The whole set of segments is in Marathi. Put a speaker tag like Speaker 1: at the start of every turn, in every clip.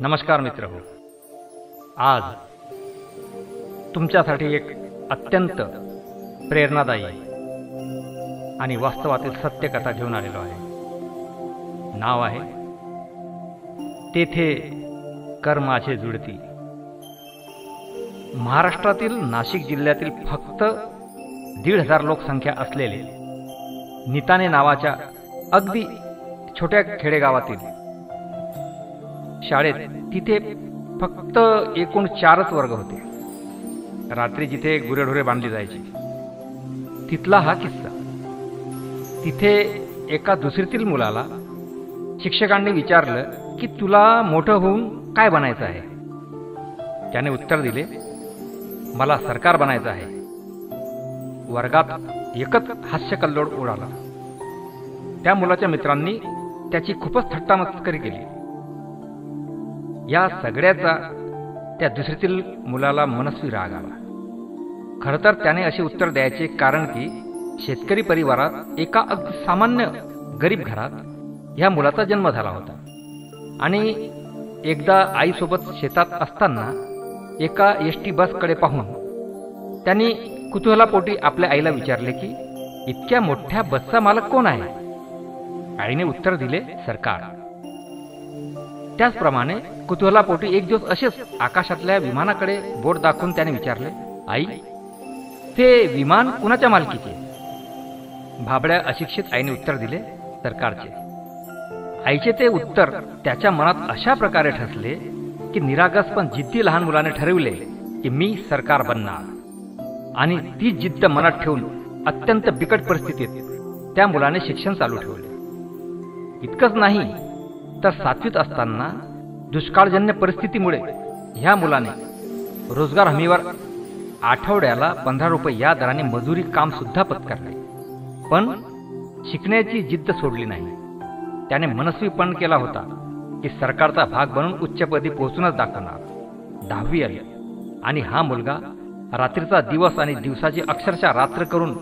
Speaker 1: नमस्कार मित्र हो. आज तुमच्यासाठी एक अत्यंत प्रेरणादायी आणि वास्तवातील सत्यकथा घेऊन आलेलो आहे. नाव आहे तेथे कर्माचे जुळती. महाराष्ट्रातील नाशिक जिल्ह्यातील फक्त दीड हजार लोकसंख्या असलेले निताने नावाच्या अगदी छोट्या खेडेगावातील शाळेत तिथे फक्त एकूण चारच वर्ग होते. रात्री जिथे गुरेढोरे बांधली जायची तिथला हा किस्सा. तिथे एका दुसरीतील मुलाला शिक्षकांनी विचारलं की तुला मोठं होऊन काय बनायचं आहे? त्याने उत्तर दिले मला सरकार बनायचं आहे. वर्गात एकच हास्यकल्लोळ उडाला. त्या मुलाच्या मित्रांनी त्याची खूपच थट्टामस्करी केली. या सगळ्याचा त्या दुसरीतील मुलाला मनस्वी राग आला. खरं तर त्याने असे उत्तर द्यायचे कारण की शेतकरी परिवारात एका अगदी सामान्य गरीब घरात ह्या मुलाचा जन्म झाला होता. आणि एकदा आईसोबत शेतात असताना एका एस टी बसकडे पाहून त्यांनी कुतूहलापोटी आपल्या आईला विचारले की इतक्या मोठ्या बसचा मालक कोण आहे? आईने उत्तर दिले सरकार. त्याचप्रमाणे कुतूहलापोटी एक दिवस असेच आकाशातल्या विमानाकडे बोट दाखवून त्याने विचारले आई ते विमान कुणाच्या मालकीचे? भाबड्या अशिक्षित आईने उत्तर दिले सरकारचे. आईचे ते उत्तर त्याच्या मनात अशा प्रकारे ठसले की निरागस पण जिद्दी लहान मुलाने ठरविले की मी सरकार बनणार. आणि ती जिद्द मनात ठेवून अत्यंत बिकट परिस्थितीत त्या मुलाने शिक्षण चालू ठेवले. इतकंच नाही तर सातवीत असताना दुष्काळजन्य परिस्थितीमुळे ह्या मुलाने रोजगार हमीवर आठवड्याला पंधरा रुपये या दराने मजुरी काम सुद्धा पत्करले. पण शिकण्याची जिद्द सोडली नाही. त्याने मनस्वीपण केला होता की सरकारचा भाग बनून उच्चपदी पोहोचूनच दाखवणार. दहावी आली आणि हा मुलगा रात्रीचा दिवस आणि दिवसाची अक्षरशः रात्र करून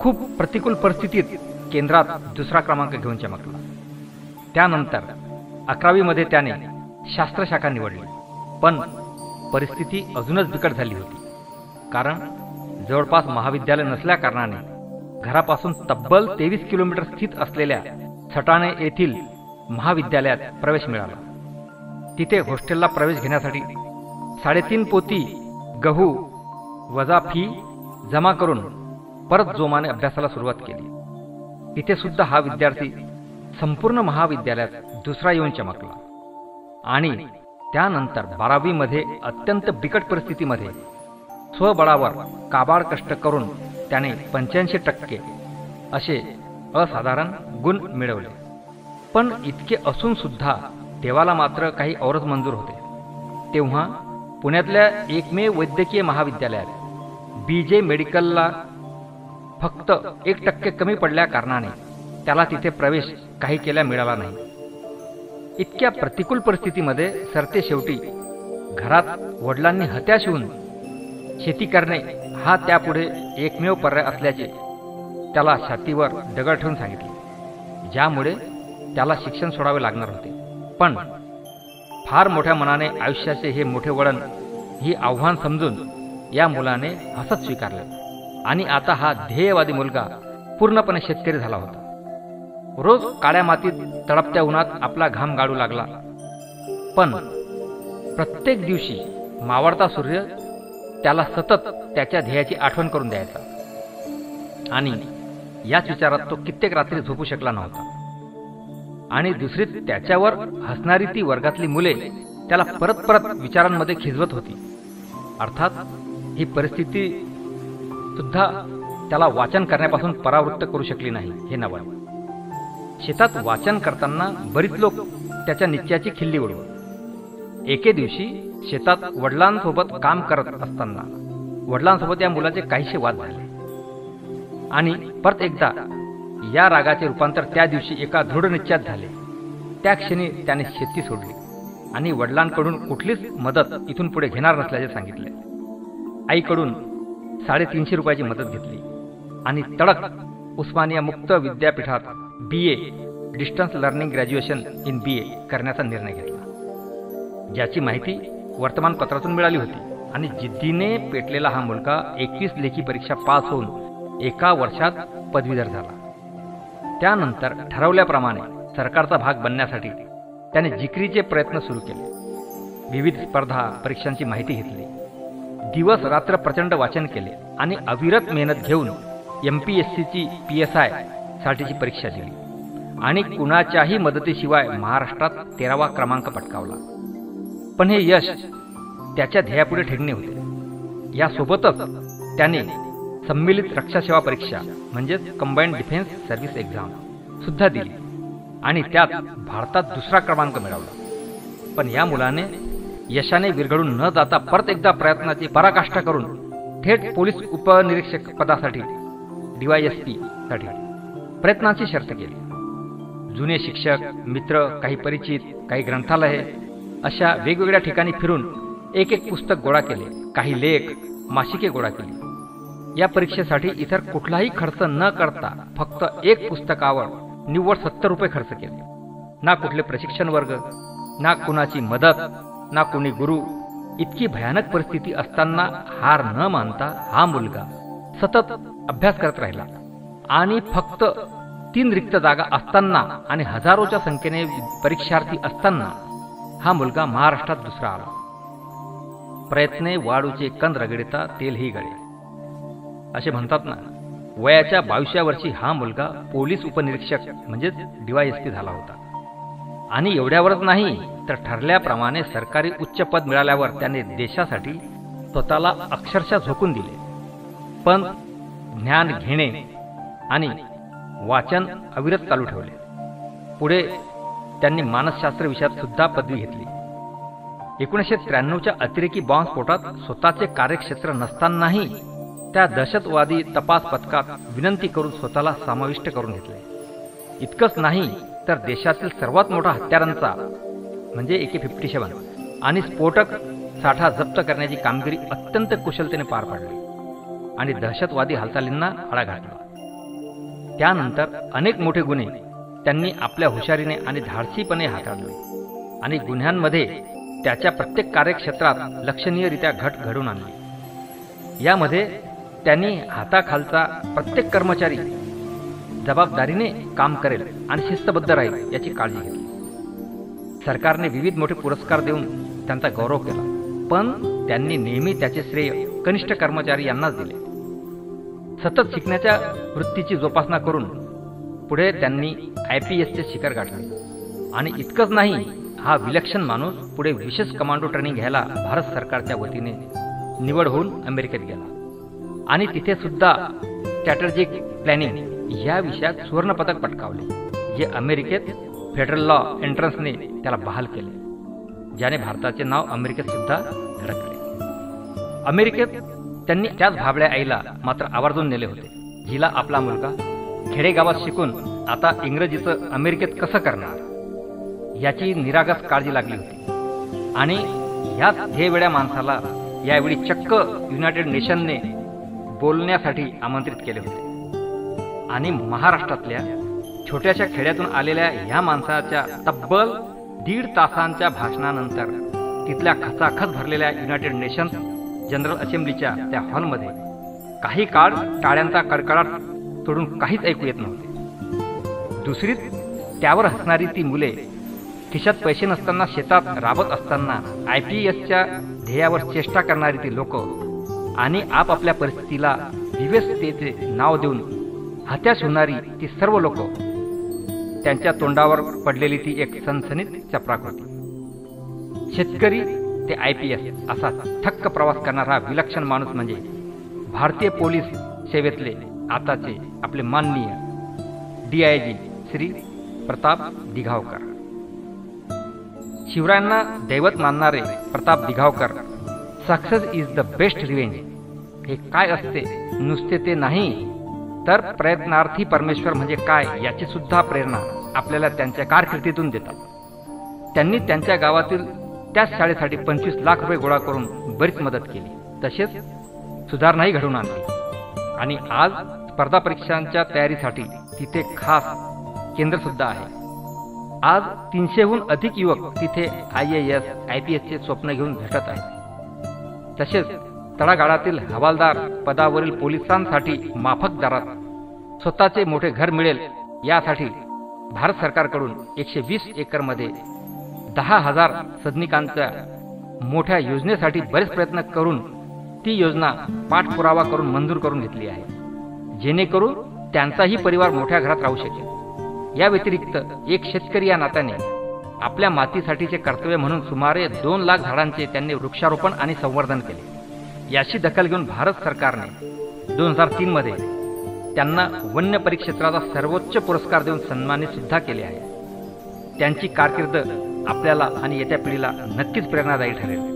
Speaker 1: खूप प्रतिकूल परिस्थितीत केंद्रात दुसरा क्रमांक घेऊन चमकला. त्यानंतर अकरावीमध्ये त्याने शास्त्रशाखा निवडली. पण परिस्थिती अजूनच बिकट झाली होती. कारण जवळपास महाविद्यालय नसल्याकारणाने घरापासून तब्बल तेवीस किलोमीटर स्थित असलेल्या छटाणे येथील महाविद्यालयात प्रवेश मिळाला. तिथे हॉस्टेलला प्रवेश घेण्यासाठी साडेतीन पोती गहू वजा फी जमा करून परत जोमाने अभ्यासाला सुरुवात केली. तिथे सुद्धा हा विद्यार्थी संपूर्ण महाविद्यालयात दुसरा येऊन चमकला. आणि त्यानंतर बारावीमध्ये अत्यंत बिकट परिस्थितीमध्ये स्वबळावर काबाड कष्ट करून त्याने पंच्याऐंशी टक्के असे असाधारण गुण मिळवले. पण इतके असून सुद्धा देवाला मात्र काही औरत मंजूर होते. तेव्हा पुण्यातल्या एकमेव वैद्यकीय महाविद्यालयात बी जे मेडिकलला फक्त एक टक्के कमी पडल्या कारणाने त्याला तिथे प्रवेश काही केल्या मिळाला नाही. इतक्या प्रतिकूल परिस्थितीमध्ये सरते शेवटी घरात वडिलांनी हत्याश होऊन शेती करणे हा त्यापुढे एकमेव पर्याय असल्याचे त्याला छातीवर दगड ठेवून सांगितले ज्यामुळे त्याला शिक्षण सोडावे लागणार होते. पण फार मोठ्या मनाने आयुष्याचे हे मोठे वळण ही आव्हान समजून या मुलाने हसत स्वीकारलं आणि आता हा ध्येयवादी मुलगा पूर्णपणे शेतकरी झाला होता. रोज काळ्या मातीत तडपत्या उन्हात आपला घाम गाडू लागला. पण प्रत्येक दिवशी मावळता सूर्य त्याला सतत त्याच्या ध्येयाची आठवण करून द्यायचा. आणि याच विचारात तो कित्येक रात्री झोपू शकला नव्हता. आणि दुसरी त्याच्यावर हसणारी ती वर्गातली मुले त्याला परत परत विचारांमध्ये खिजवत होती. अर्थात ही परिस्थिती सुद्धा त्याला वाचन करण्यापासून परावृत्त करू शकली नाही हे नवल शेतात वाचन करताना बरीच लोक त्याच्या निश्चयाची खिल्ली उडवत एके दिवशी शेतात वडिलांसोबत काम करत असताना वडिलांसोबत या मुलाचे काहीसे वाद झाले. आणि परत एकदा या रागाचे रूपांतर त्या दिवशी एका दृढ निश्चयात झाले. त्या क्षणी त्याने शेती सोडली आणि वडिलांकडून कुठलीच मदत इथून पुढे घेणार नसल्याचे सांगितले. आईकडून साडेतीनशे रुपयाची मदत घेतली आणि तडक उस्मानिया मुक्त विद्यापीठात B A distance learning graduation in B A करण्याचा निर्णय घेतला. ज्याची माहिती वर्तमानपत्रातून मिळाली होती आणि जिद्दीने पेटलेला हा मुलगा एकवीस लेखी परीक्षा पास होऊन एका वर्षात पदवीधर झाला. त्यानंतर ठरवल्याप्रमाणे सरकारचा भाग बनण्यासाठी त्याने जिकरीचे प्रयत्न सुरू केले. विविध स्पर्धा परीक्षांची माहिती घेतली. दिवस रात्र प्रचंड वाचन केले आणि अविरत मेहनत घेऊन एम पी एस सीची पी एस आय साठीची परीक्षा दिली. आणि कुणाच्याही मदतीशिवाय महाराष्ट्रात तेरावा क्रमांक पटकावला. पण हे यश त्याच्या ध्येयापुढे ठेवणे होते. यासोबतच त्याने संमिलित रक्षा सेवा परीक्षा म्हणजेच कंबाईंड डिफेन्स सर्व्हिस एक्झाम सुद्धा दिली. आणि त्यात भारतात दुसरा क्रमांक मिळवला. पण या मुलाने यशाने विरघळून न जाता परत एकदा प्रयत्नाची पराकाष्ठा करून थेट पोलीस उपनिरीक्षक पदासाठी डीवायएसपी साठी प्रयत्नाची शर्त केली. जुने शिक्षक मित्र काही परिचित काही ग्रंथालये अशा वेगवेगळ्या ठिकाणी फिरून एक एक पुस्तक गोळा केले काही लेख मासिके गोळा केली. या परीक्षेसाठी इतर कुठलाही खर्च न करता फक्त एक पुस्तकावर निव्वळ सत्तर रुपये खर्च केले. ना कुठले प्रशिक्षण वर्ग ना कुणाची मदत ना कोणी गुरु. इतकी भयानक परिस्थिती असताना हार न मानता हा मुलगा सतत अभ्यास करत राहिला. आणि फक्त तीन रिक्त जागा असताना आणि हजारोच्या संख्येने परीक्षार्थी असताना हा मुलगा महाराष्ट्रात दुसरा आला. प्रयत्ने वाळूचे कंद रगडिता तेलही गळे. असे म्हणतात ना वयाच्या बावीसव्या वर्षी हा मुलगा पोलीस उपनिरीक्षक म्हणजेच डीवायएसपी झाला होता. आणि एवढ्यावरच नाही तर ठरल्याप्रमाणे सरकारी उच्च पद मिळाल्यावर त्याने देशासाठी स्वतःला अक्षरशः झोकून दिले. पण ज्ञान घेणे आणि वाचन अविरत चालू ठेवले. पुढे त्यांनी मानसशास्त्र विषयात सुद्धा पदवी घेतली. एकोणीसशे त्र्याण्णवच्या अतिरेकी बॉम्बस्फोटात स्वतःचे कार्यक्षेत्र नसतानाही त्या दहशतवादी तपास पथकात विनंती करून स्वतःला समाविष्ट करून घेतले. इतकंच नाही तर देशातील सर्वात मोठा हत्यारांचा म्हणजे एके फिफ्टी सेवन आणि स्फोटक साठा जप्त करण्याची कामगिरी अत्यंत कुशलतेने पार पाडली. आणि दहशतवादी हालचालींना आळा घातला. त्यानंतर अनेक मोठे गुन्हे त्यांनी आपल्या हुशारीने आणि धाडसीपणे हाताळले. आणि गुन्ह्यांमध्ये त्याच्या प्रत्येक कार्यक्षेत्रात लक्षणीयरित्या घट घडून आणली. यामध्ये त्यांनी हाताखालचा प्रत्येक कर्मचारी जबाबदारीने काम करेल आणि शिस्तबद्ध राहील याची काळजी घेतली. सरकारने विविध मोठे पुरस्कार देऊन त्यांचा गौरव केला पण त्यांनी नेहमी त्याचे श्रेय कनिष्ठ कर्मचारी यांनाच दिले. सतत शिकण्याच्या वृत्तीची जोपासना करून पुढे त्यांनी आय पी एसचे शिखर गाठले. आणि इतकंच नाही हा विलक्षण माणूस पुढे विशेष कमांडो ट्रेनिंग घ्यायला भारत सरकारच्या वतीने निवड होऊन अमेरिकेत गेला. आणि तिथे सुद्धा स्ट्रॅटर्जिक प्लॅनिंग या विषयात सुवर्णपदक पटकावले जे अमेरिकेत फेडरल लॉ एंट्रन्सने त्याला बहाल केले ज्याने भारताचे नाव अमेरिकेत सुद्धा धडकले. अमेरिकेत त्यांनी त्याच भाबड्या आईला मात्र आवर्जून नेले होते. हिला आपला मुलगा खेडेगावात शिकून आता इंग्रजीचं अमेरिकेत कसं करणार? याची निरागस काळजी लागली होती. आणि ह्याच ध्येयवेड्या माणसाला यावेळी चक्क युनायटेड नेशनने बोलण्यासाठी आमंत्रित केले होते. आणि महाराष्ट्रातल्या छोट्याशा खेड्यातून आलेल्या ह्या माणसाच्या तब्बल दीड तासांच्या भाषणानंतर तिथल्या खचाखच भरलेल्या युनायटेड नेशन्स जनरल असेंब्लीच्या त्या हॉलमध्ये काही काळ टाळ्यांचा कडकडाट तोडून काहीच ऐकू येत नव्हते. दुसरीत त्यावर हसणारी ती मुले खिशात पैसे नसताना शेतात राबत असताना आय पी एसच्या ध्येयावर चेष्टा करणारी ती लोक आणि आपापल्या परिस्थितीला दिव्यसतेचे नाव देऊन हत्याश होणारी ती सर्व लोक त्यांच्या तोंडावर पडलेली ती एक सनसनीत चपराकृती. शेतकरी ते आय पी एस असा थक्क प्रवास करणारा विलक्षण माणूस म्हणजे भारतीय पोलीस सेवेतले आताचे आपले माननीय D I G Shri Pratap Dighavkar. शिवरायांना दैवत मानणारे Pratap Dighavkar success is the best revenge हे काय असते नुसते ते नाही तर प्रयत्नार्थी परमेश्वर म्हणजे काय याची सुद्धा प्रेरणा आपल्याला त्यांच्या कारकिर्दीतून देतात. त्यांनी त्यांच्या गावातील त्याच शाळेसाठी पंचवीस लाख रुपये गोळा करून बरीच मदत केली. तसेच सुधारणाही घडवून आणली. आणि आज स्पर्धा परीक्षांच्या तयारीसाठी तिथे खास केंद्र सुद्धा आहे. आज तीनशेहून अधिक युवक तिथे I A S I P एसचे स्वप्न घेऊन भेटत आहेत. तसेच तळागाळातील हवालदार पदावरील पोलिसांसाठी माफक दरात स्वतःचे मोठे घर मिळेल यासाठी भारत सरकारकडून एकशे वीस एकरमध्ये दहा हजार सदनिकांच्या मोठ्या योजनेसाठी बरेच प्रयत्न करून ती योजना पाठपुरावा करून मंजूर करून घेतली आहे. जेणेकरून त्यांचाही परिवार मोठ्या घरात राहू शकेल. या व्यतिरिक्त एक शेतकरी या नात्याने आपल्या मातीसाठीचे कर्तव्य म्हणून सुमारे दोन लाख झाडांचे त्यांनी वृक्षारोपण आणि संवर्धन केले. याची दखल घेऊन भारत सरकारने दोन हजार तीनमध्ये त्यांना वन्य परिक्षेत्राचा सर्वोच्च पुरस्कार देऊन सन्मानित सुद्धा केले आहे. त्यांची कारकीर्द आपल्याला आणि येत्या पिढीला नक्कीच प्रेरणादायी ठरेल.